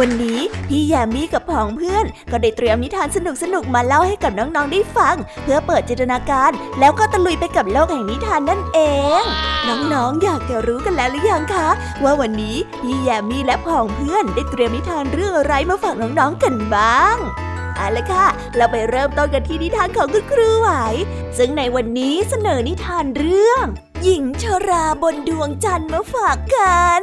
วันนี้พี่แยมมี่กับผองเพื่อน ก็ได้เตรียมนิทานสนุกๆมาเล่าให้กับน้องๆได้ฟัง เพื่อเปิดจินตนาการ แล้วก็ตะลุยไปกับโลกแห่งนิทานนั่นเอง น้องๆอยากจะรู้กันแล้วหรือยังคะ ว่าวันนี้พี่แยมมี่และผองเพื่อนได้เตรียมนิทานเรื่องอะไรมาฝากน้องๆกันบ้างเอาละค่ะ เราไปเริ่มต้นกันที่นิทานของคุณครูไหว ซึ่งในวันนี้เสนอนิทานเรื่อง หญิงชราบนดวงจันทร์มาฝากกัน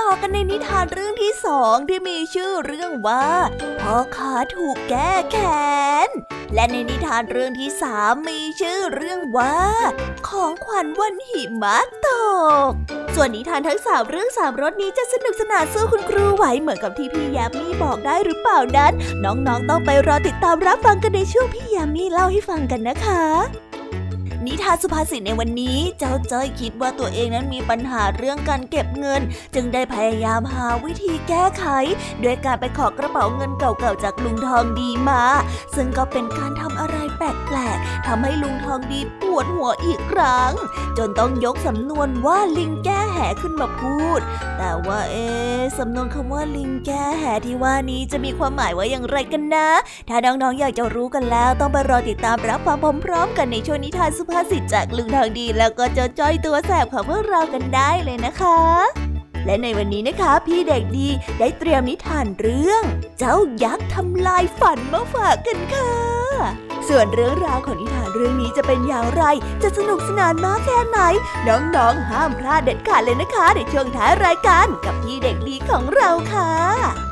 ต่อกันในนิทานเรื่องที่สองที่มีชื่อเรื่องว่าพ่อขาถูกแก้แค้น และในนิทานเรื่องที่สามมีชื่อเรื่องว่า ของขวัญวันหิมะตก ส่วนนิทานทั้งสามเรื่องสามรสนี้จะสนุกสนานสู้คุณครูไหวเหมือนกับที่พี่ยามีบอกได้หรือเปล่านั้น น้องๆต้องไปรอติดตามรับฟังกันในช่วงพี่ยามีเล่าให้ฟังกันนะคะ นิทานสุภาษิตในวันนี้ เจ้าจ้อยคิดว่าตัวเองนั้นมีปัญหาเรื่องการเก็บเงิน จึงได้พยายามหาวิธีแก้ไขด้วยการไปขอกระเป๋าเงินเก่าๆจากลุงทองดีมา ซึ่งก็เป็นการทำอะไรแปลกๆทำให้ลุงทองดีปวดหัวอีกครั้ง จนต้องยกสำนวนว่าลิงแก้แหขึ้นมาพูด แต่ว่าเอ๊สำนวนคำว่าลิงแก้แหที่ว่านี้จะมีความหมายว่าอย่างไรกันนะ ถ้าน้องๆอยากจะรู้กันแล้วต้องไปรอติดตามรับฟังพร้อมๆกันในช่วงนิทานสุภาษิตจากลุงทองดีแล้วก็เจ้าจ้อยตัวแสบของพวกเรากันได้เลยนะคะ และในวันนี้นะคะ พี่เด็กดีได้เตรียมนิทานเรื่อง เจ้ายักษ์ทำลายฝันมาฝากกันค่ะ ส่วนเรื่องราวของนิทานเรื่องนี้จะเป็นอย่างไร จะสนุกสนานมากแค่ไหน น้องๆห้ามพลาดเด็ดขาดเลยนะคะในช่วงท้ายรายการกับพี่เด็กดีของเราค่ะ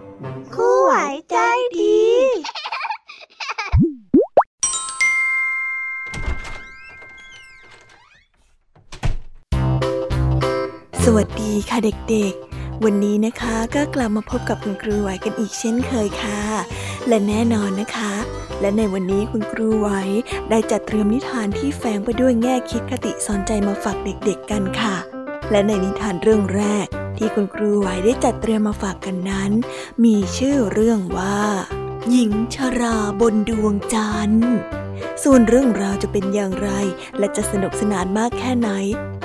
ค่ะเด็กๆ วันนี้นะคะก็กลับมาพบกับคุณครูไหวกันอีกเช่นเคยค่ะ และแน่นอนนะคะ และในวันนี้คุณครูไหวได้จัดเตรียมนิทานที่แฝงไปด้วยแง่คิดคติสอนใจมาฝากเด็กๆกันค่ะ และในนิทานเรื่องแรก ที่คุณครูไหวได้จัดเตรียมมาฝากกันนั้น มีชื่อเรื่องว่า หญิงชราบนดวงจันทร์ส่วนเรื่องราวจะเป็นอย่างไร และจะสนุกสนานมากแค่ไหน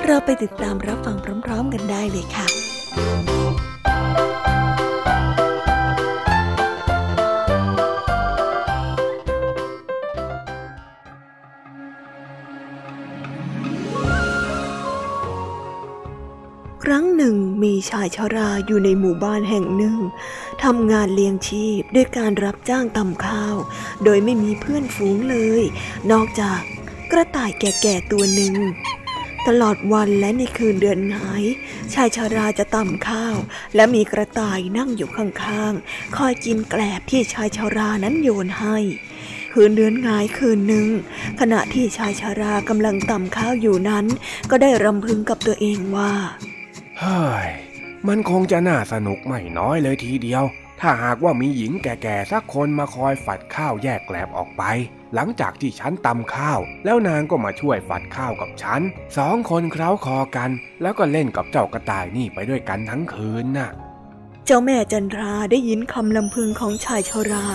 เราไปติดตามรับฟังพร้อม ๆ กันได้เลยค่ะครั้งหนึ่งมีชายชาราอยู่ในหมู่บ้านแห่งหนึ่งทำงานเลี้ยงชีพด้วยการรับจ้างตำข้าว โดยไม่มีเพื่อนฝูงเลย นอกจากกระต่ายแก่ๆตัวหนึ่ง ตลอดวันและในคืนเดือนหายชายชาราจะตำข้าว และมีกระต่ายนั่งอยู่ข้างๆ คอยกินแกลบที่ชายชารานั้นโยนให้คืนเดือนงายคืนหนึ่ง ขณะที่ชายชารากำลังตำข้าวอยู่นั้น ก็ได้รำพึงกับตัวเองว่าเฮ้ยมันคงจะน่าสนุกไม่น้อยเลยทีเดียว ถ้าหากว่ามีหญิงแก่ๆสักคนมาคอยฝัดข้าวแยกแกลบออกไป หลังจากที่ฉันตำข้าว แล้วนางก็มาช่วยฝัดข้าวกับฉันสองคนเคล้าคอกัน แล้วก็เล่นกับเจ้ากระต่ายนี่ไปด้วยกันทั้งคืนน่ะ เจ้าแม่จันทราได้ยินคำลำพึงของชายชรา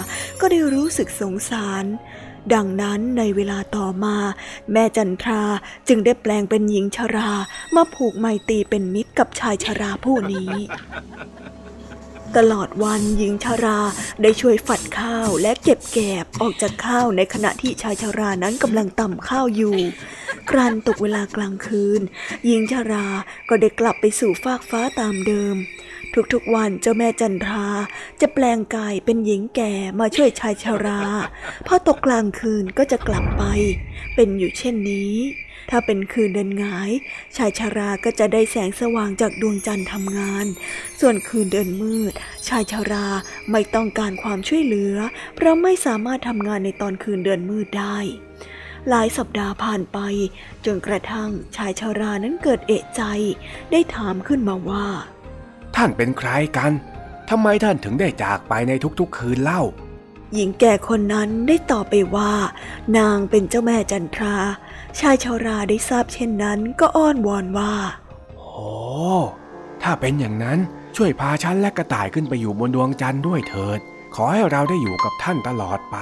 ก็ได้รู้สึกสงสาร ดังนั้นในเวลาต่อมา แม่จันทราจึงได้แปลงเป็นหญิงชรา มาผูกไมตรีเป็นมิตรกับชายชราผู้นี้ ตลอดวันหญิงชาราได้ช่วยฝัดข้าวและเก็บแกบออกจากข้าวในขณะที่ชายชารานั้นกำลังตำข้าวอยู่ ครันตกเวลากลางคืน หญิงชาราก็ได้กลับไปสู่ฟากฟ้าตามเดิม ทุกๆวันเจ้าแม่จันทราจะแปลงกายเป็นหญิงแก่มาช่วยชายชาราพอตกกลางคืนก็จะกลับไป เป็นอยู่เช่นนี้ ถ้าเป็นคืนเดินงาย ชายชาราก็จะได้แสงสว่างจากดวงจันทร์ทำงาน ส่วนคืนเดินมืด ชายชาราไม่ต้องการความช่วยเหลือ เพราะไม่สามารถทำงานในตอนคืนเดินมืดได้ หลายสัปดาห์ผ่านไป จนกระทั่งชายชารานั้นเกิดเอะใจ ได้ถามขึ้นมาว่า ท่านเป็นใครกันทำไมท่านถึงได้จากไปในทุกๆคืนเล่า หญิงแก่คนนั้นได้ตอบไปว่า นางเป็นเจ้าแม่จันทรา ชายชาวราได้ทราบเช่นนั้นก็อ้อนวอนว่าโอ้ถ้าเป็นอย่างนั้นช่วยพาฉันและกระต่ายขึ้นไปอยู่บนดวงจันทร์ด้วยเถิด ขอให้เราได้อยู่กับท่านตลอดไป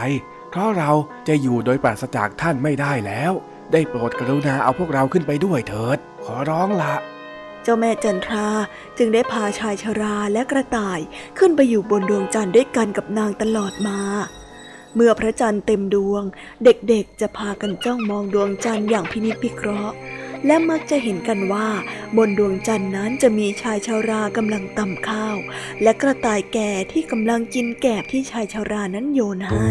เพราะเราจะอยู่โดยปราศจากท่านไม่ได้แล้ว ได้โปรดกรุณาเอาพวกเราขึ้นไปด้วยเถิด ขอร้องละเจ้าแม่จันทราจึงได้พาชายชราและกระต่ายขึ้นไปอยู่บนดวงจันทร์ด้วยกันกับนางตลอดมา เมื่อพระจันทร์เต็มดวง เด็กๆจะพากันจ้องมองดวงจันทร์อย่างพินิจพิเคราะห์ และมักจะเห็นกันว่า บนดวงจันทร์นั้นจะมีชายชารากำลังตำข้าว และกระต่ายแก่ที่กำลังกินแกบที่ชายชารานั้นโยนให้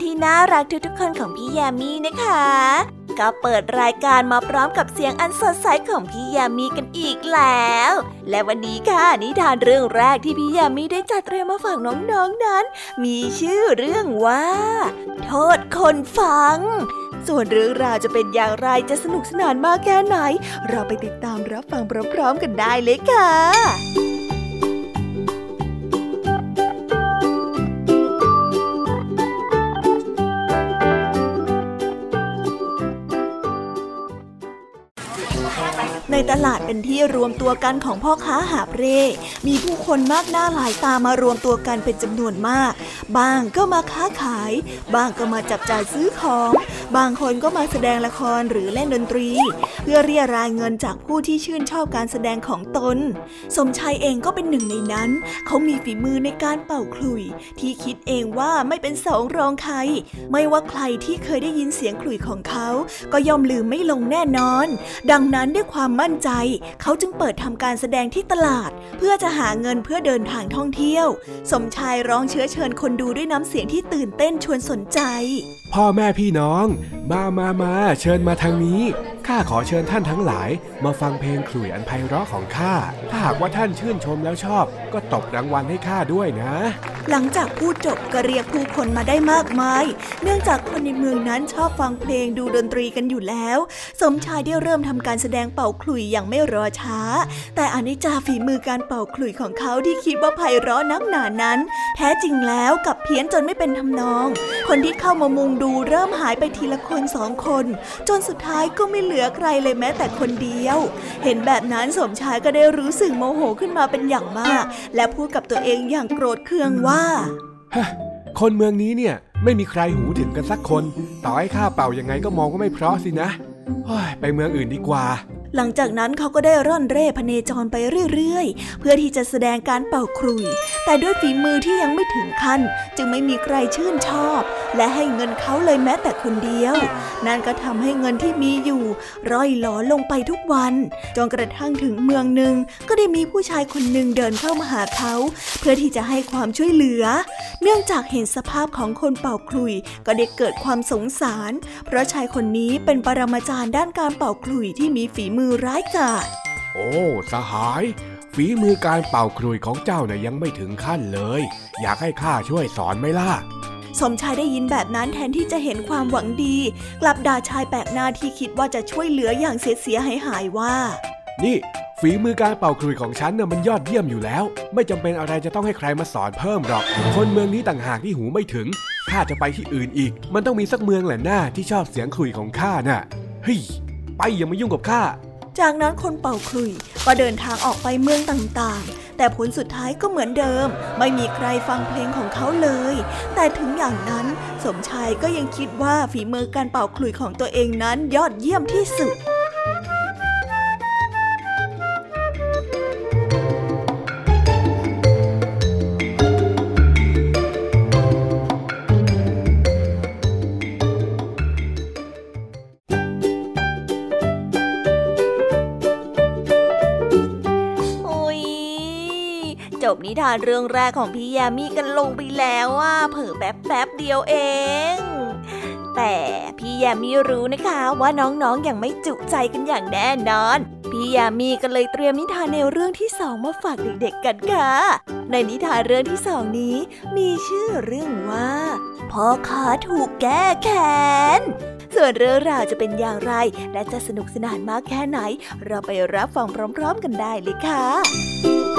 ๆที่น่ารักทุกๆคนของพี่ยามีนะคะ ก็เปิดรายการมาพร้อมกับเสียงอันสดใสของพี่ยามีกันอีกแล้ว และวันนี้ค่ะนิทานเรื่องแรกที่พี่ยามีได้จัดเตรียมมาฝากน้องๆนนั้น มีชื่อเรื่องว่า โทษคนฟัง ส่วนเรื่องราวจะเป็นอย่างไรจะสนุกสนานมากแค่ไหน เราไปติดตามรับฟังพร้อมๆกันได้เลยค่ะ ที่รวมตัวกันของพ่อค้าหาบเร่ มีผู้คนมากหน้าหลายตามารวมตัวกันเป็นจำนวนมาก บางก็มาค้าขาย บางก็มาจับจ่ายซื้อของบางคนก็มาแสดงละครหรือเล่นดนตรี เพื่อเรียรายเงินจากผู้ที่ชื่นชอบการแสดงของตน สมชายเองก็เป็นหนึ่งในนั้น เขามีฝีมือในการเป่าขลุ่ย ที่คิดเองว่าไม่เป็นสองรองใคร ไม่ว่าใครที่เคยได้ยินเสียงขลุ่ยของเขา ก็ย่อมลืมไม่ลงแน่นอน ดังนั้นด้วยความมั่นใจ เขาจึงเปิดทำการแสดงที่ตลาด เพื่อจะหาเงินเพื่อเดินทางท่องเที่ยว สมชายร้องเชื้อเชิญคนดูด้วยน้ำเสียงที่ตื่นเต้นชวนสนใจ พ่อแม่พี่น้องมามามา เชิญมาทางนี้ ข้าขอเชิญท่านทั้งหลาย มาฟังเพลงขลุ่ยอันไพเราะของข้า ถ้าหากว่าท่านชื่นชมแล้วชอบ ก็ตบรางวัลให้ข้าด้วยนะ หลังจากพูดจบก็เรียกผู้คนมาได้มากมาย เนื่องจากคนในเมืองนั้นชอบฟังเพลงดูดนตรีกันอยู่แล้ว สมชายได้เริ่มทำการแสดงเป่าขลุ่ยอย่างไม่รอช้า แต่อนิจจาฝีมือการเป่าขลุ่ยของเขาที่คิดว่าไพเราะนักหนานั้น แท้จริงแล้วกับเพี้ยนจนไม่เป็นทำนอง คนที่เข้ามามุงดูเริ่มหายไปทีละคนสองคน จนสุดท้ายก็ไม่เหลือใครเลยแม้แต่คนเดียว เห็นแบบนั้นสมชายก็ได้รู้สึกโมโหขึ้นมาเป็นอย่างมาก และพูดกับตัวเองอย่างโกรธเคืองว่าคนเมืองนี้เนี่ยไม่มีใครหูถึงกันสักคน ต่อให้ข้าเป่ายังไงก็มองก็ไม่เพราะสินะไปเมืองอื่นดีกว่า หลังจากนั้นเขาก็ได้ร่อนเร่พเนจรไปเรื่อยๆ เพื่อที่จะแสดงการเป่าครุย แต่ด้วยฝีมือที่ยังไม่ถึงขั้น จึงไม่มีใครชื่นชอบ และให้เงินเขาเลยแม้แต่คนเดียว นั่นก็ทำให้เงินที่มีอยู่ ร่อยหลอลงไปทุกวันจนกระทั่งถึงเมืองหนึ่งก็ได้มีผู้ชายคนหนึ่งเดินเข้ามาหาเขา เพื่อที่จะให้ความช่วยเหลือ เนื่องจากเห็นสภาพของคนเป่าคลุย ก็ได้เกิดความสงสาร เพราะชายคนนี้เป็นปรมาจารย์ด้านการเป่าคลุยที่มีฝีมือร้ายกาจ โอ้ สหาย ฝีมือการเป่าครุยของเจ้าน่ะยังไม่ถึงขั้นเลย อยากให้ข้าช่วยสอนไหมล่ะ สมชายได้ยินแบบนั้นแทนที่จะเห็นความหวังดี กลับด่าชายแปลกหน้าที่คิดว่าจะช่วยเหลืออย่างเสียเสียหายหายๆว่า นี่ฝีมือการเป่าครุยของฉันน่ะมันยอดเยี่ยมอยู่แล้ว ไม่จำเป็นอะไรจะต้องให้ใครมาสอนเพิ่มหรอก คนเมืองนี้ต่างหากที่หูไม่ถึงข้าจะไปที่อื่นอีก มันต้องมีสักเมืองแหละหน้าที่ชอบเสียงครุยของข้าน่ะเฮ้ยไปอย่ามายุ่งกับข้า จากนั้นคนเป่าคลุยก็เดินทางออกไปเมืองต่างๆ แต่ผลสุดท้ายก็เหมือนเดิม ไม่มีใครฟังเพลงของเขาเลย แต่ถึงอย่างนั้นสมชายก็ยังคิดว่าฝีมือการเป่าคลุยของตัวเองนั้นยอดเยี่ยมที่สุด นิทานเรื่องแรกของพี่ยามีกันลงไปแล้วว่าเผลอแป๊บแป๊บเดียวเอง แต่พี่ยามีรู้นะคะว่าน้องๆออย่างไม่จุใจกันอย่างแน่นอนพี่ยามีก็เลยเตรียมนิทานในเรื่องที่สองมาฝากเด็กๆกันค่ะ ในนิทานเรื่องที่สองนี้ มีชื่อเรื่องว่าพ่อค้าถูกแก้แค้นส่วนเรื่องราวจะเป็นอย่างไร และจะสนุกสนานมากแค่ไหน เราไปรับฟังพร้อม ๆ กันได้เลยค่ะ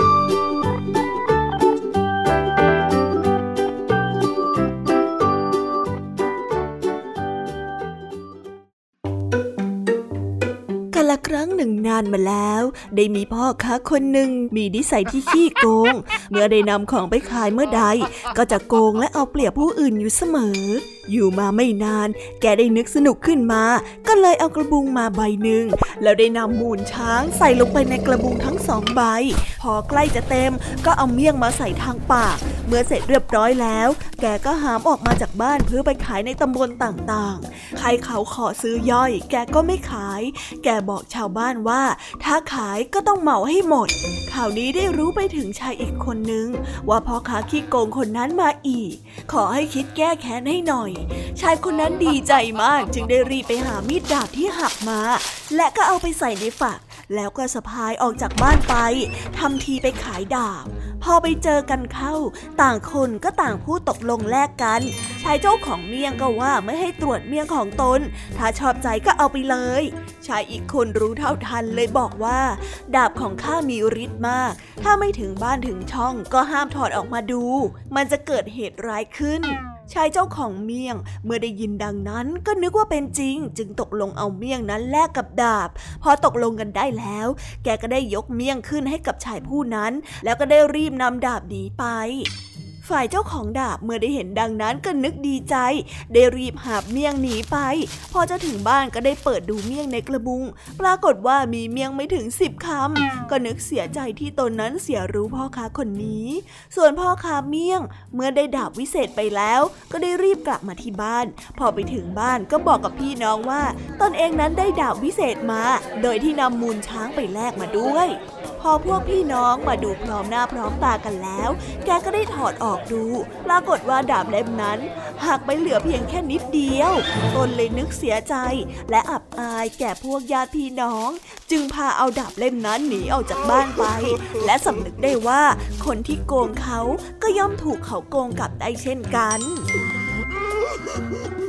ละครั้งหนึ่งนานมาแล้ว ได้มีพ่อค้าคนหนึ่งมีนิสัยที่ขี้โกง เมื่อได้นำของไปขายเมื่อใด ก็จะโกงและเอาเปรียบผู้อื่นอยู่เสมอ อยู่มาไม่นาน แกได้นึกสนุกขึ้นมา ก็เลยเอากระบุงมาใบหนึ่ง แล้วได้นำมูลช้างใส่ลงไปในกระบุงทั้งสองใบ พอใกล้จะเต็มก็เอาเมี่ยงมาใส่ทางปาก เมื่อเสร็จเรียบร้อยแล้ว แกก็หามออกมาจากบ้านเพื่อไปขายในตำบลต่างๆ ใครเขาขอซื้อย่อย แกก็ไม่ขาย แกบอกชาวบ้านว่า ถ้าขายก็ต้องเหมาให้หมด ข่าวนี้ได้รู้ไปถึงชายอีกคนนึง ว่าพ่อค้าขี้โกงคนนั้นมาอีก ขอให้คิดแก้แค้นให้หน่อยชายคนนั้นดีใจมากจึงได้รีบไปหามีดดาบที่หักมา และก็เอาไปใส่ในฝัก แล้วก็สะพายออกจากบ้านไปทำทีไปขายดาบ พอไปเจอกันเข้า ต่างคนก็ต่างพูดตกลงแลกกันชายเจ้าของเมี่ยงก็ว่าไม่ให้ตรวจเมี่ยงของตน ถ้าชอบใจก็เอาไปเลย ชายอีกคนรู้เท่าทันเลยบอกว่า ดาบของข้ามีฤทธิ์มาก ถ้าไม่ถึงบ้านถึงช่องก็ห้ามถอดออกมาดู มันจะเกิดเหตุร้ายขึ้น ชายเจ้าของเมี่ยงเมื่อได้ยินดังนั้นก็นึกว่าเป็นจริง จึงตกลงเอาเมี่ยงนั้นแลกกับดาบ พอตกลงกันได้แล้ว แกก็ได้ยกเมี่ยงขึ้นให้กับชายผู้นั้น แล้วก็ได้รีบนำดาบหนีไป ฝ่ายเจ้าของดาบเมื่อได้เห็นดังนั้นก็นึกดีใจ ได้รีบหาบเมี่ยงหนีไป พอจะถึงบ้านก็ได้เปิดดูเมี่ยงในกระบุง ปรากฏว่ามีเมี่ยงไม่ถึงสิบคำก็นึกเสียใจที่ตนนั้นเสียรู้พ่อค้าคนนี้ ส่วนพ่อค้าเมี่ยง เมื่อได้ดาบวิเศษไปแล้ว ก็ได้รีบกลับมาที่บ้าน พอไปถึงบ้านก็บอกกับพี่น้องว่า ตนเองนั้นได้ดาบวิเศษมา โดยที่นำมูลช้างไปแลกมาด้วย พอพวกพี่น้องมาดูพร้อมหน้าพร้อมตากันแล้ว แกก็ได้ถอดออกดู ปรากฏว่าดาบเล่มนั้นหักไปเหลือเพียงแค่นิดเดียว ตนเลยนึกเสียใจ และอับอายแก่พวกญาติพี่น้อง จึงพาเอาดาบเล่มนั้นหนีออกจากบ้านไป และสำนึกได้ว่าคนที่โกงเขาก็ย่อมถูกเขาโกงกลับได้เช่นกันแ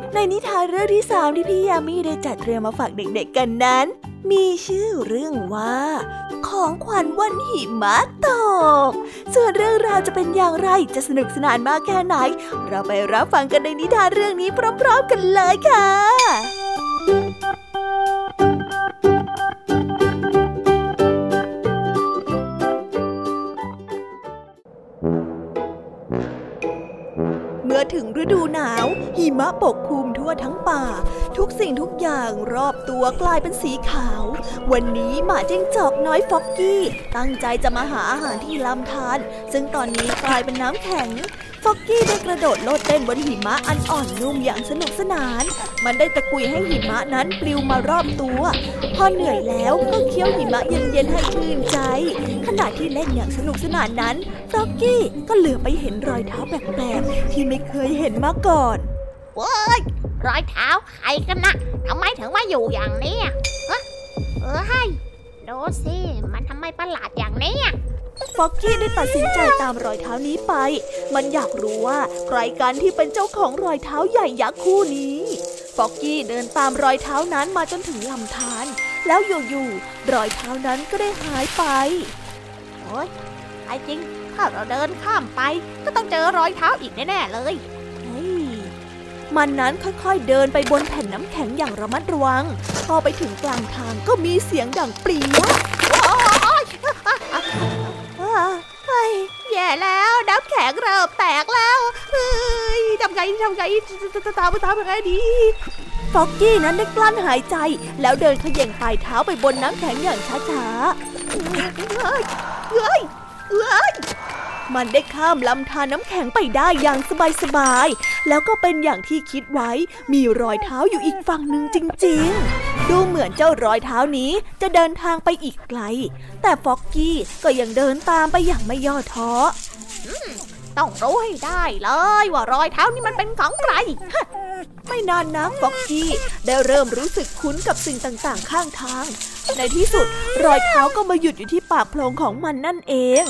ในนิทานเรื่องที่สามที่พี่ยามีได้จัดเตรียมมาฝากเด็กๆกันนั้น มีชื่อเรื่องว่า ของขวัญวันหิมะตก ส่วนเรื่องราวจะเป็นอย่างไรจะสนุกสนานมากแค่ไหน เราไปรับฟังกันในนิทานเรื่องนี้พร้อมๆกันเลยค่ะ เมื่อถึงฤดูหนาว หิมะปกคลุมทั่วทั้งป่า ทุกสิ่งทุกอย่างรอบตัวกลายเป็นสีขาว วันนี้หมาจิ้งจอกน้อยฟ็อกกี้ ตั้งใจจะมาหาอาหารที่ลำธารซึ่งตอนนี้กลายเป็นน้ำแข็งฟอกกี้ได้กระโดดโลดเต้นบนหิมะอันอ่อนนุ่มอย่างสนุกสนาน มันได้ตะกุยให้หิมะนั้นปลิวมารอบตัว พอเหนื่อยแล้วก็เคี้ยวหิมะเย็นๆให้ชื่นใจ ขณะที่เล่นอย่างสนุกสนานนั้นฟอกกี้ก็เหลือไปเห็นรอยเท้าแปลกๆที่ไม่เคยเห็นมาก่อนว้ยรอยเท้าใครกันนะทำไมถึงมาอยู่อย่างนี้ฮะเออให้ ดูสิ มันทำไมประหลาดอย่างนี้อะฟอกกี้ได้ตัดสินใจตามรอยเท้านี้ไป มันอยากรู้ว่าใครกันที่เป็นเจ้าของรอยเท้าใหญ่ยักษ์คู่นี้ฟอกกี้เดินตามรอยเท้านั้นมาจนถึงลำธาร แล้วอยู่ๆรอยเท้านั้นก็ได้หายไป โอ้ยไอ้จริง ถ้าเราเดินข้ามไป ก็ต้องเจอรอยเท้าอีกแน่ๆเลยเฮ้ย มันนั้นค่อยๆเดินไปบนแผ่นน้ำแข็งอย่างระมัดระวัง พอไปถึงกลางทางก็มีเสียงดังเปรี้ยว้าเฮ้ยแย่แล้วน้ำแข็งเริ่มแตกแล้วเฮ้ยทำไงทำไงจะตามไปตามยังไงดีฟอกกี้นั้นได้กลั้นหายใจ แล้วเดินเขย่งปลายเท้าไปบนน้ำแข็งอย่างช้าๆเฮ้ยเฮ้ยเฮ้ย มันได้ข้ามลำธารน้ำแข็งไปได้อย่างสบายๆ แล้วก็เป็นอย่างที่คิดไว้ มีรอยเท้าอยู่อีกฝั่งหนึ่งจริง ๆ ดูเหมือนเจ้ารอยเท้านี้จะเดินทางไปอีกไกล แต่ฟอกกี้ก็ยังเดินตามไปอย่างไม่ย่อท้อต้องรู้ให้ได้เลยว่ารอยเท้านี่มันเป็นของใครไม่นานนักฟอกกี้ได้เริ่มรู้สึกคุ้นกับสิ่งต่างๆ ข้างทาง ในที่สุดรอยเท้าก็มาหยุดอยู่ที่ปากโพรงของมันนั่นเอง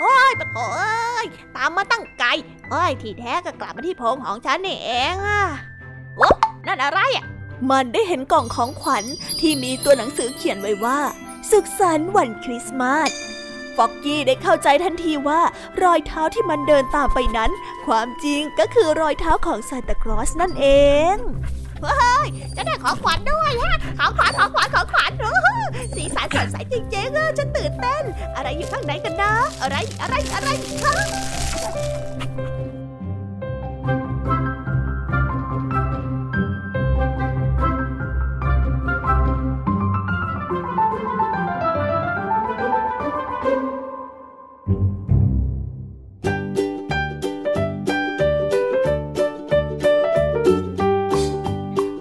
โอ้ยปะโถเอ้ยตามมาตั้งไกลเอ้ยที่แท้ก็กลับมาที่โพงของฉันนี่เองอะโอ้นั่นอะไรอะมันได้เห็นกล่องของขวัญที่มีตัวหนังสือเขียนไว้ว่า สุขสันต์วันคริสต์มาสฟอกกี้ได้เข้าใจทันทีว่ารอยเท้าที่มันเดินตามไปนั้น ความจริงก็คือรอยเท้าของซานตาคลอสนั่นเอง จะได้ของขวัญด้วยฮะของขวัญของขวัญของขวัญโอ้โหสีสันสดใสจริงๆออฉันตื่นเต้น อะไรอยู่ข้างในกันนะ อะไรอะไรอะไรฮะ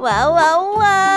Wow!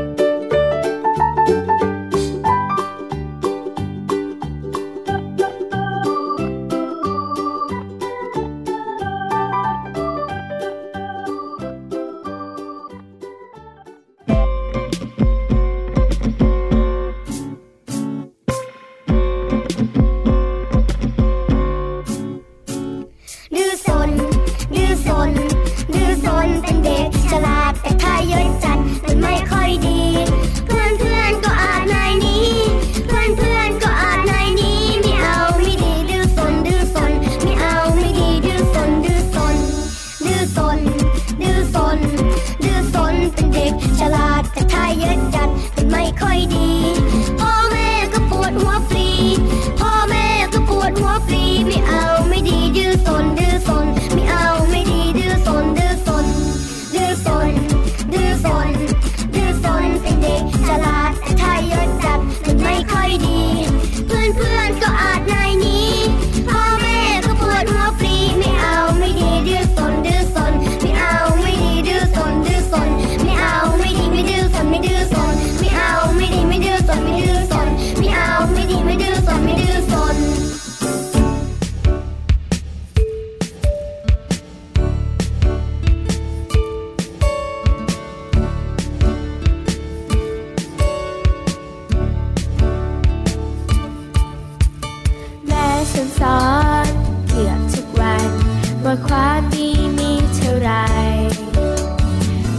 าความดีมีเท่าไร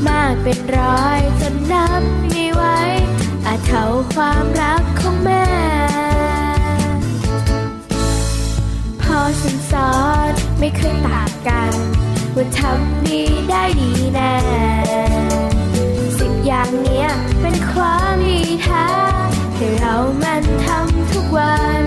มากเป็นร้อยจนนับไม่ไหวอาจเท่าความรักของแม่ พอฉันสอนไม่เคยต่างกัน ว่าทำดีได้ดีแน่สิบอย่างเนี้ยเป็นความดีแท้ที่เรามันทำทุกวัน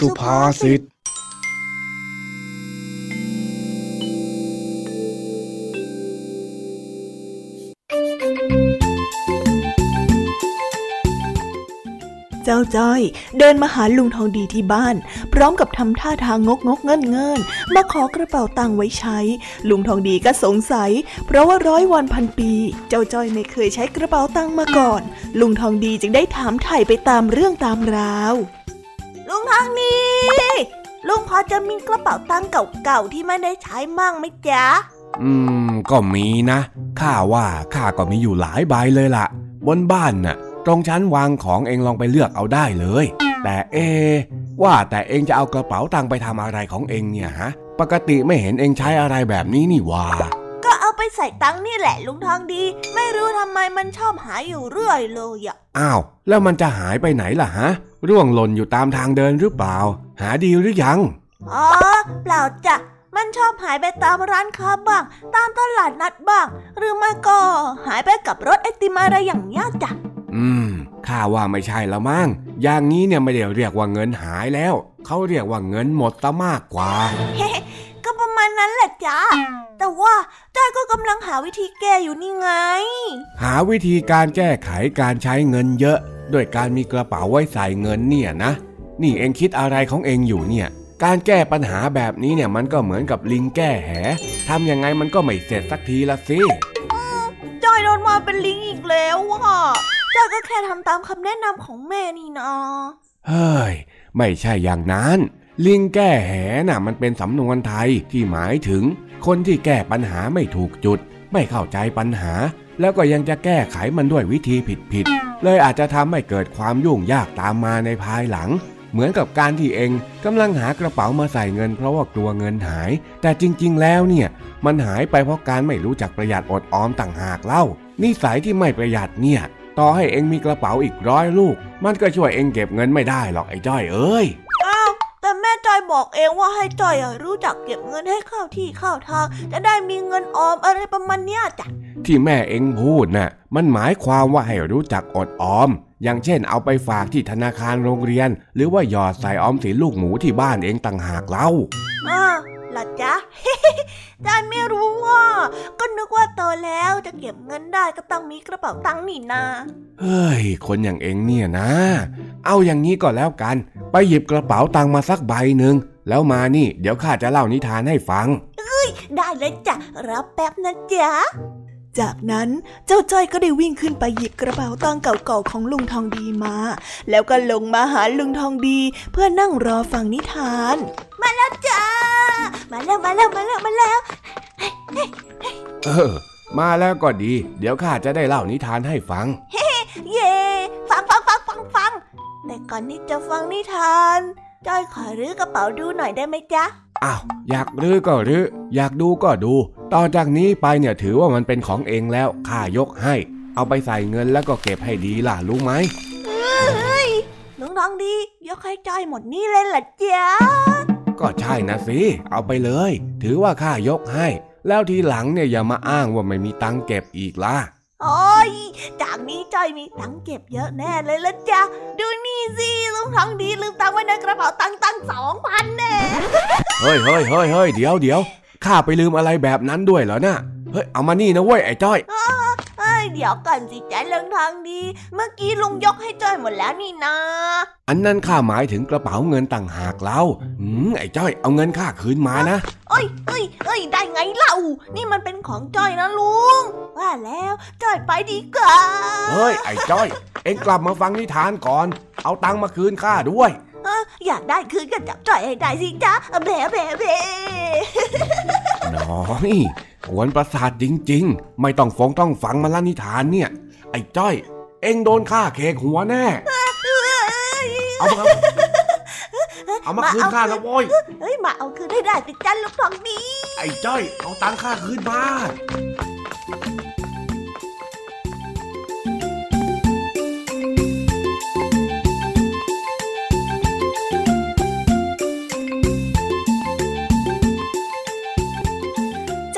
สุภาษิตเจ้าจ้อยเดินมาหาลุงทองดีที่บ้าน พร้อมกับทำท่าทางงกงกเงินเงินมาขอกระเป๋าตังค์ไว้ใช้ ลุงทองดีก็สงสัย เพราะว่าร้อยวันพันปี เจ้าจ้อยไม่เคยใช้กระเป๋าตังค์มาก่อน ลุงทองดีจึงได้ถามไถ่ไปตามเรื่องตามราว ลุงทองดีลุงพอจะมีกระเป๋าตังค์เก่าๆที่ไม่ได้ใช้มั่งไหมจ๊ะ อืม ก็มีนะข้าว่าข้าก็มีอยู่หลายใบเลยล่ะ บนบ้านน่ะ ตรงชั้นวางของเองลองไปเลือกเอาได้เลย แต่เอ ว่าแต่เองจะเอากระเป๋าตังค์ไปทำอะไรของเองเนี่ยฮะ ปกติไม่เห็นเองใช้อะไรแบบนี้นี่ว่า ไปใส่ตังค์นี่แหละลุงทองดี ไม่รู้ทำไมมันชอบหายอยู่เรื่อยเลยอะอ้าว แล้วมันจะหายไปไหนล่ะฮะ ร่วงหล่นอยู่ตามทางเดินหรือเปล่า หาดีหรือยัง อ๋อ เปล่าจ้ะมันชอบหายไปตามร้านค้าบ้าง ตามตลาดนัดบ้าง หรือไม่ก็หายไปกับรถไอติมอะไรอย่างเงี้ยจ้ะ อืม ข้าว่าไม่ใช่ละมั้ง อย่างนี้เนี่ยไม่ได้เรียกว่าเงินหายแล้ว เขาเรียกว่าเงินหมดซะมากกว่าก็ประ มาณนั้นแหละจ้ะแต่ว่าจ้อยก็กำลังหาวิธีแก้อยู่นี่ไง หาวิธีการแก้ไขการใช้เงินเยอะด้วยการมีกระเป๋าไว้ใส่เงินเนี่ยนะ นี่เองคิดอะไรของเองอยู่เนี่ย การแก้ปัญหาแบบนี้เนี่ยมันก็เหมือนกับลิงแก้แหทำยังไงมันก็ไม่เสร็จสักทีละสิจ้อยโดนมาเป็นลิงอีกแล้วอะจ้อยก็แค่ทำตามคำแนะนำของแม่นี่นาเฮ้ย ไม่ใช่อย่างนั้น ลิงแก้แหน่ะมันเป็นสำนวนไทยที่หมายถึง คนที่แก้ปัญหาไม่ถูกจุด ไม่เข้าใจปัญหา แล้วก็ยังจะแก้ไขมันด้วยวิธีผิดๆเลยอาจจะทำให้เกิดความยุ่งยากตามมาในภายหลัง เหมือนกับการที่เองกำลังหากระเป๋ามาใส่เงินเพราะว่ากลัวเงินหาย แต่จริงๆ แล้วเนี่ย มันหายไปเพราะการไม่รู้จักประหยัดอดออมต่างหากเล่า นิสัยที่ไม่ประหยัดเนี่ยต่อให้เองมีกระเป๋าอีกร้อยลูก มันก็ช่วยเองเก็บเงินไม่ได้หรอกไอ้จ้อยเอ้ย บอกเองว่าให้จอยรู้จักเก็บเงินให้เข้าที่เข้าทาง จะได้มีเงินออมอะไรประมาณเนี้ยจ้ะ ที่แม่เองพูดน่ะมันหมายความว่าให้รู้จักอดออม อย่างเช่นเอาไปฝากที่ธนาคารโรงเรียน หรือว่าหยอดใส่ออมสินลูกหมูที่บ้านเองต่างหากเล่าอ้าวล่ะจ๊ะจอยไม่รู้ว่า ก็นึกว่าโตแล้วจะเก็บเงินได้ก็ต้องมีกระเป๋าตังค์นี่นาเฮ้ย คนอย่างเองเนี่ยนะ เอาอย่างนี้ก็แล้วกัน ไปหยิบกระเป๋าตังค์มาสักใบหนึ่งแล้วมานี่ เดี๋ยวข้าจะเล่านิทานให้ฟังได้เลยจ้ะรับแป๊บนะจ๊ะ จากนั้นเจ้าจ้อยก็ได้วิ่งขึ้นไปหยิบกระเป๋าตังค์เก่าๆของลุงทองดีมา แล้วก็ลงมาหาลุงทองดีเพื่อนั่งรอฟังนิทาน มาแล้วจ้า มาแล้วมาแล้วมาแล้วมาแล้วเออ มาแล้วก็ดี เดี๋ยวข้าจะได้เล่านิทานให้ฟัง เย่ฟังฟังฟังฟังฟังแต่ก่อนที่จะฟังนิทาน จ้อยขอรื้อกระเป๋าดูหน่อยได้ไหมจ๊ะ อ้าวอยากรื้อก็รื้ออยากดูก็ดู ต่อจากนี้ไปเนี่ยถือว่ามันเป็นของเองแล้วข้ายกให้ เอาไปใส่เงินแล้วก็เก็บให้ดีล่ะรู้ไหมเฮ้ยลุงทองดียกให้จ้อยหมดนี่เลยเหรอจ๊ะก็ใช่นะสิเอาไปเลย ถือว่าข้ายกให้ แล้วทีหลังเนี่ยอย่ามาอ้างว่าไม่มีตังค์เก็บอีกล่ะโอ้ย จากนี้จ้อยมีตังค์เก็บเยอะแน่เลยละจ๊ะดูนี่สิลุงทองดีลืมตังค์ไว้ในกระเป๋าตังค์ตั้งสองพันแน่เฮ้ยเฮ้ยเฮ้ยเฮ้ยเดี๋ยวเดี๋ยวข้าไปลืมอะไรแบบนั้นด้วยเหรอนะเฮ้ยเอามานี่นะเว้ยไอ้จ้อย เอ้ยเดี๋ยวก่อนสิจ๊ะลุงทองดี เมื่อกี้ลุงยกให้จ้อยหมดแล้วนี่นะ อันนั้นข้าหมายถึงกระเป๋าเงินต่างหากเล่าหืมไอ้จ้อยเอาเงินข้าคืนมานะเอ้ยเอ้ยเอ้ยได้ไงเล่า นี่มันเป็นของจ้อยนะลุง ว่าแล้วจ้อยไปดีกว่า เฮ้ยไอ้จ้อย เอ็งกลับมาฟังนิทานก่อน เอาตังค์มาคืนข้าด้วยเอ้ออยากได้คืนก็จับจ้อยให้ได้สิจ๊ะแบะแบะแบะน้อย กวนประสาทจริง ๆ ไม่ต้องฟงต้องฟังมาละนิทานเนี่ย ไอ้จ้อย เอ็งโดนฆ่าเคกหัวแน่ เอามาเอามาคืนข้านะโว้ยเฮ้ยมาเอาคืนให้ได้สิจ๊ะลุงทองดีไอ้จ้อย เอาตังค่าคืนมา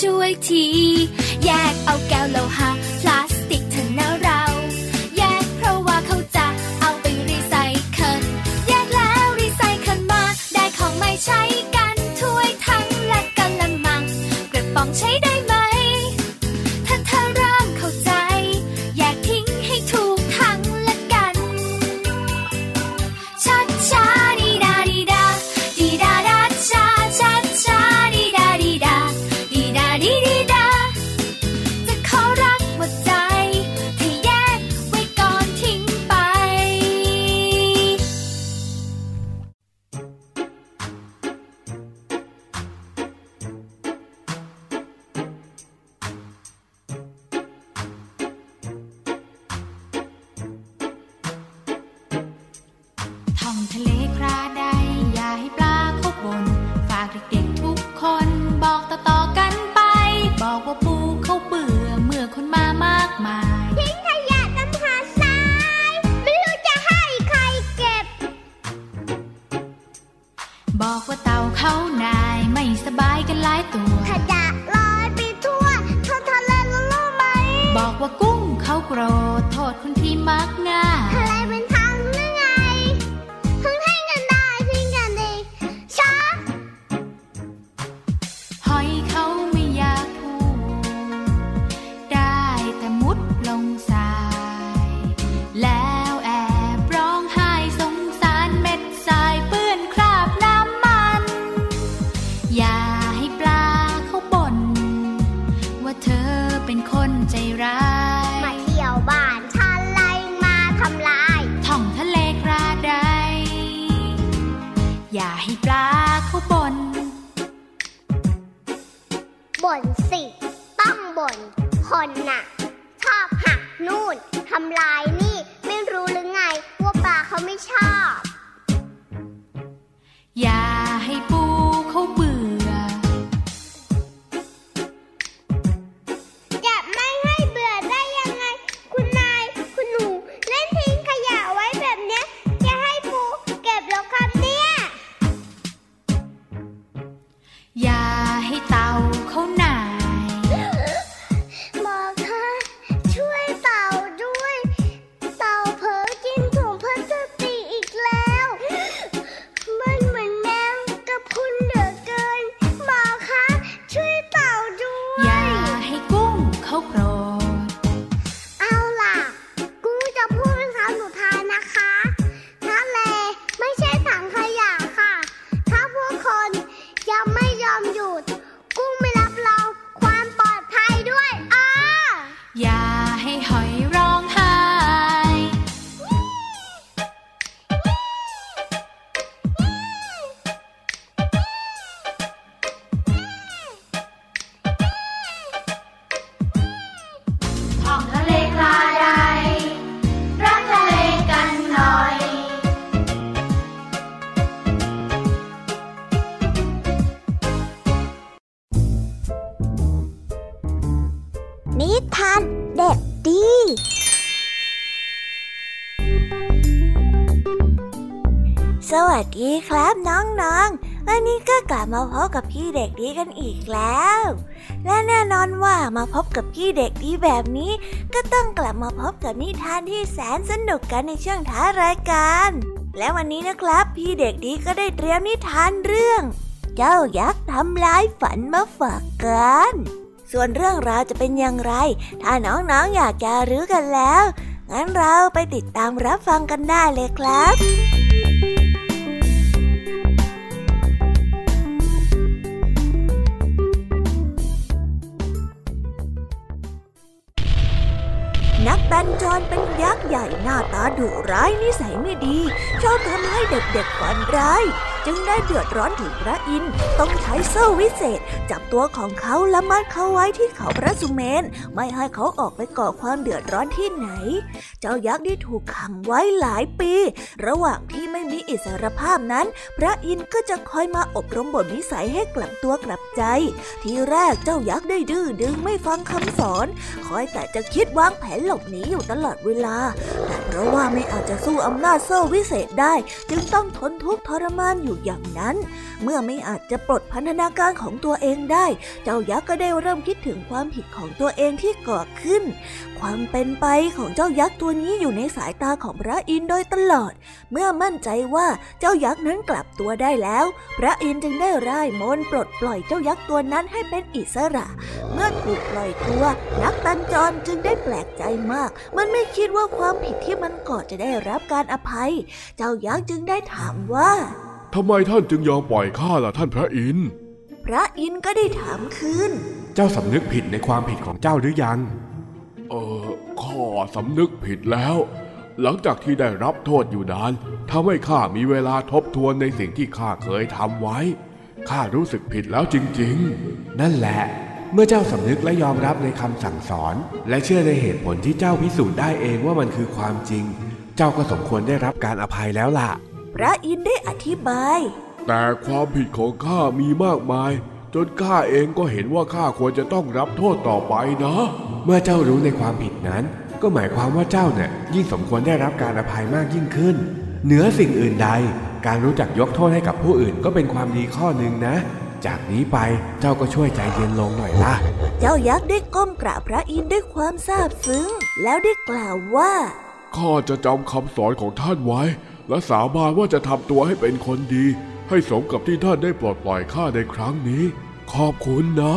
ช่วยที แยกเอาแก้วโลหะ วัสดีครับน้องๆ วันนี้ก็กลับมาพบกับพี่เด็กดีกันอีกแล้ว และแน่นอนว่ามาพบกับพี่เด็กดีแบบนี้ ก็ต้องกลับมาพบกับนิทานที่แสนสนุกกันในช่วงท้ายรายการ และวันนี้นะครับ พี่เด็กดีก็ได้เตรียมนิทานเรื่อง เจ้ายักษ์ทำลายฝันมาฝากกัน ส่วนเรื่องราวจะเป็นอย่างไร ถ้าน้องๆออยากจะรู้กันแล้ว งั้นเราไปติดตามรับฟังกันได้เลยครับ นักบัญจรเป็นยักษ์ใหญ่หน้าตาดุร้ายนิสัยไม่ดี ชอบทำให้เด็กๆฝันร้าย จึงได้เดือดร้อนถึงพระอินทร์ต้องใช้โซ่วิเศษ จับตัวของเขาและมัดเขาไว้ที่เขาพระสุเมน ไม่ให้เขาออกไปก่อความเดือดร้อนที่ไหน เจ้ายักษ์ได้ถูกขังไว้หลายปี ระหว่างที่ไม่มีอิสรภาพนั้น พระอินทร์ก็จะคอยมาอบรมบทนิสัยให้กลับตัวกลับใจ ทีแรกเจ้ายักษ์ได้ดื้อดึงไม่ฟังคำสอน คอยแต่จะคิดวางแผนหลบหนีอยู่ตลอดเวลา แต่เพราะว่าไม่อาจจะสู้อำนาจโซ่วิเศษได้ จึงต้องทนทุกข์ทรมานอยู่อย่างนั้น เมื่อไม่อาจจะปลดพันธนาการของตัวเองได้ เจ้ายักษ์ก็ได้เริ่มคิดถึงความผิดของตัวเองที่ก่อขึ้น ความเป็นไปของเจ้ายักษ์ตัวนี้อยู่ในสายตาของพระอินทร์โดยตลอด เมื่อมั่นใจว่าเจ้ายักษ์นั้นกลับตัวได้แล้ว พระอินทร์จึงได้ร่ายมนต์ปลดปล่อยเจ้ายักษ์ตัวนั้นให้เป็นอิสระ เมื่อถูกปล่อยตัว นักตันจรจึงได้แปลกใจมาก มันไม่คิดว่าความผิดที่มันก่อจะได้รับการอภัย เจ้ายักษ์จึงได้ถามว่า ทำไมท่านจึงยอมปล่อยข้าล่ะท่านพระอินทร์พระอินทร์ก็ได้ถามคืนเจ้าสำนึกผิดในความผิดของเจ้าหรือยัง เออข้าสำนึกผิดแล้ว หลังจากที่ได้รับโทษอยู่นานทำให้ข้ามีเวลาทบทวนในสิ่งที่ข้าเคยทำไว้ ข้ารู้สึกผิดแล้วจริงนั่นแหละ เมื่อเจ้าสำนึกและยอมรับในคำสั่งสอน และเชื่อในเหตุผลที่เจ้าพิสูจน์ได้เองว่ามันคือความจริง เจ้าก็สมควรได้รับการอภัยแล้วล่ะ พระอินทร์ได้อธิบายๆแต่ความผิดของข้ามีมากมาย จนข้าเองก็เห็นว่าข้าควรจะต้องรับโทษต่อไปนะ เมื่อเจ้ารู้ในความผิดนั้น ก็หมายความว่าเจ้าเนี่ยยิ่งสมควรได้รับการอภัยมากยิ่งขึ้น เหนือสิ่งอื่นใด การรู้จักยกโทษให้กับผู้อื่นก็เป็นความดีข้อหนึ่งนะจากนี้ไปเจ้าก็ช่วยใจเย็นลงหน่อยล่ะเจ้ายักษ์ได้ก้มกราบพระอินทร์ด้วยความซาบซึ้ง แล้วได้กล่าวว่า ข้าจะจำคำสอนของท่านไว้ และสาบานว่าจะทำตัวให้เป็นคนดี ให้สมกับที่ท่านได้ปลดปล่อยข้าในครั้งนี้ ขอบคุณนะ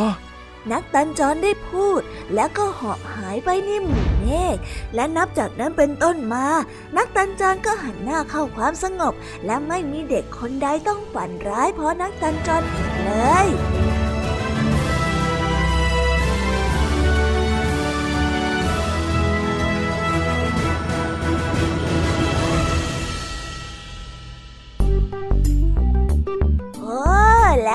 นักตันจรได้พูด แล้วก็เหาะหายไปในหมู่เมฆและนับจากนั้นเป็นต้นมา นักตันจรก็หันหน้าเข้าความสงบ และไม่มีเด็กคนใดต้องฝันร้ายเพราะนักตันจรอีกเลย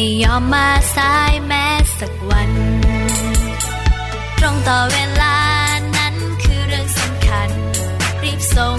ไม่ยอมมาสายแม้สักวัน ตรงต่อเวลานั้นคือเรื่องสำคัญ รีบส่ง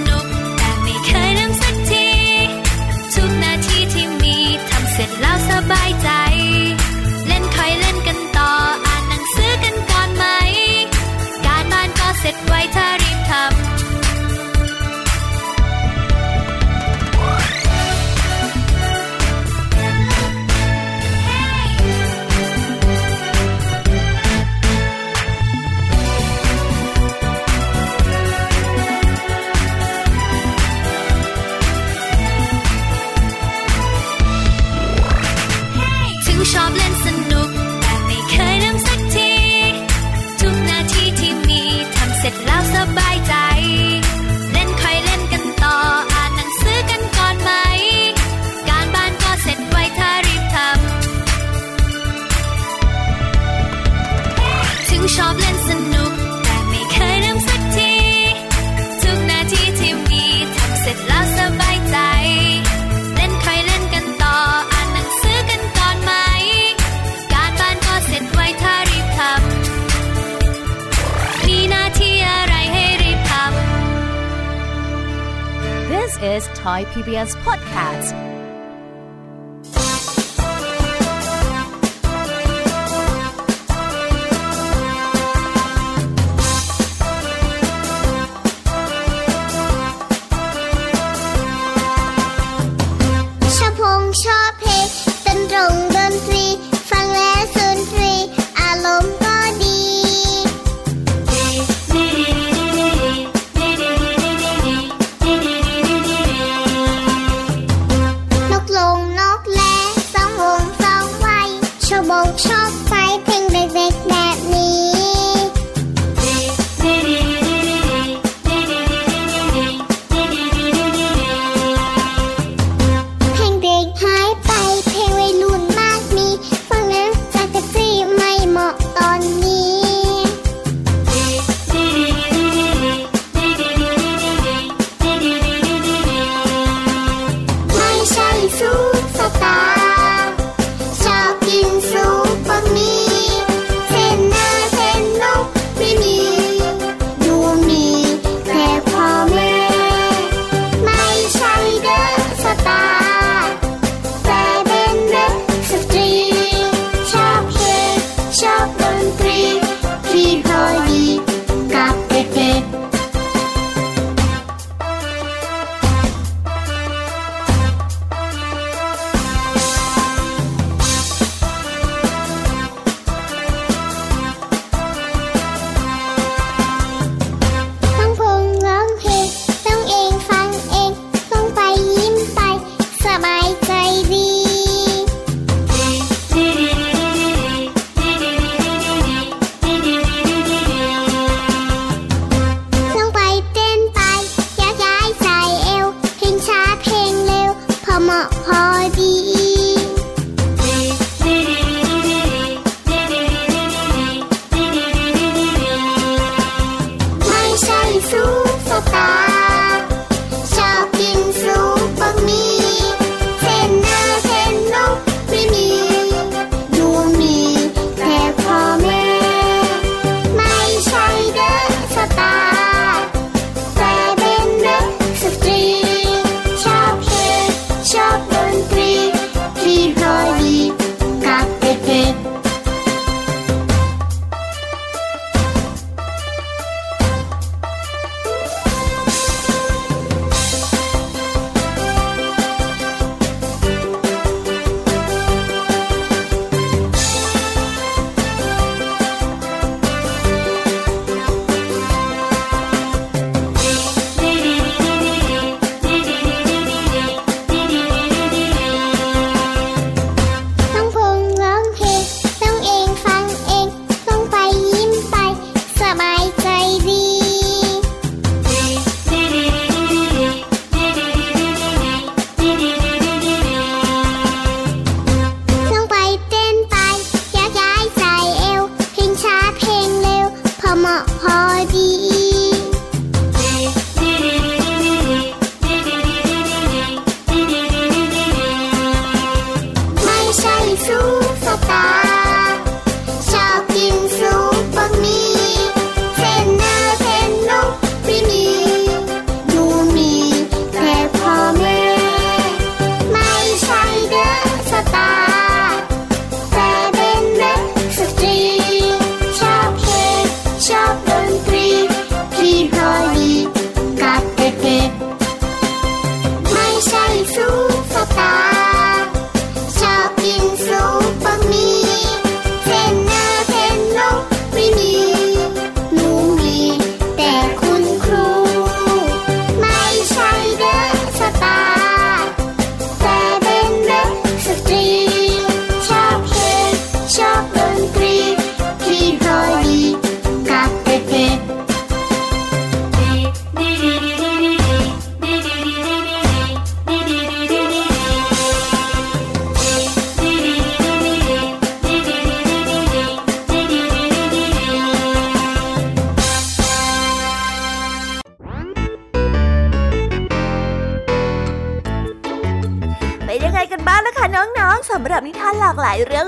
it right.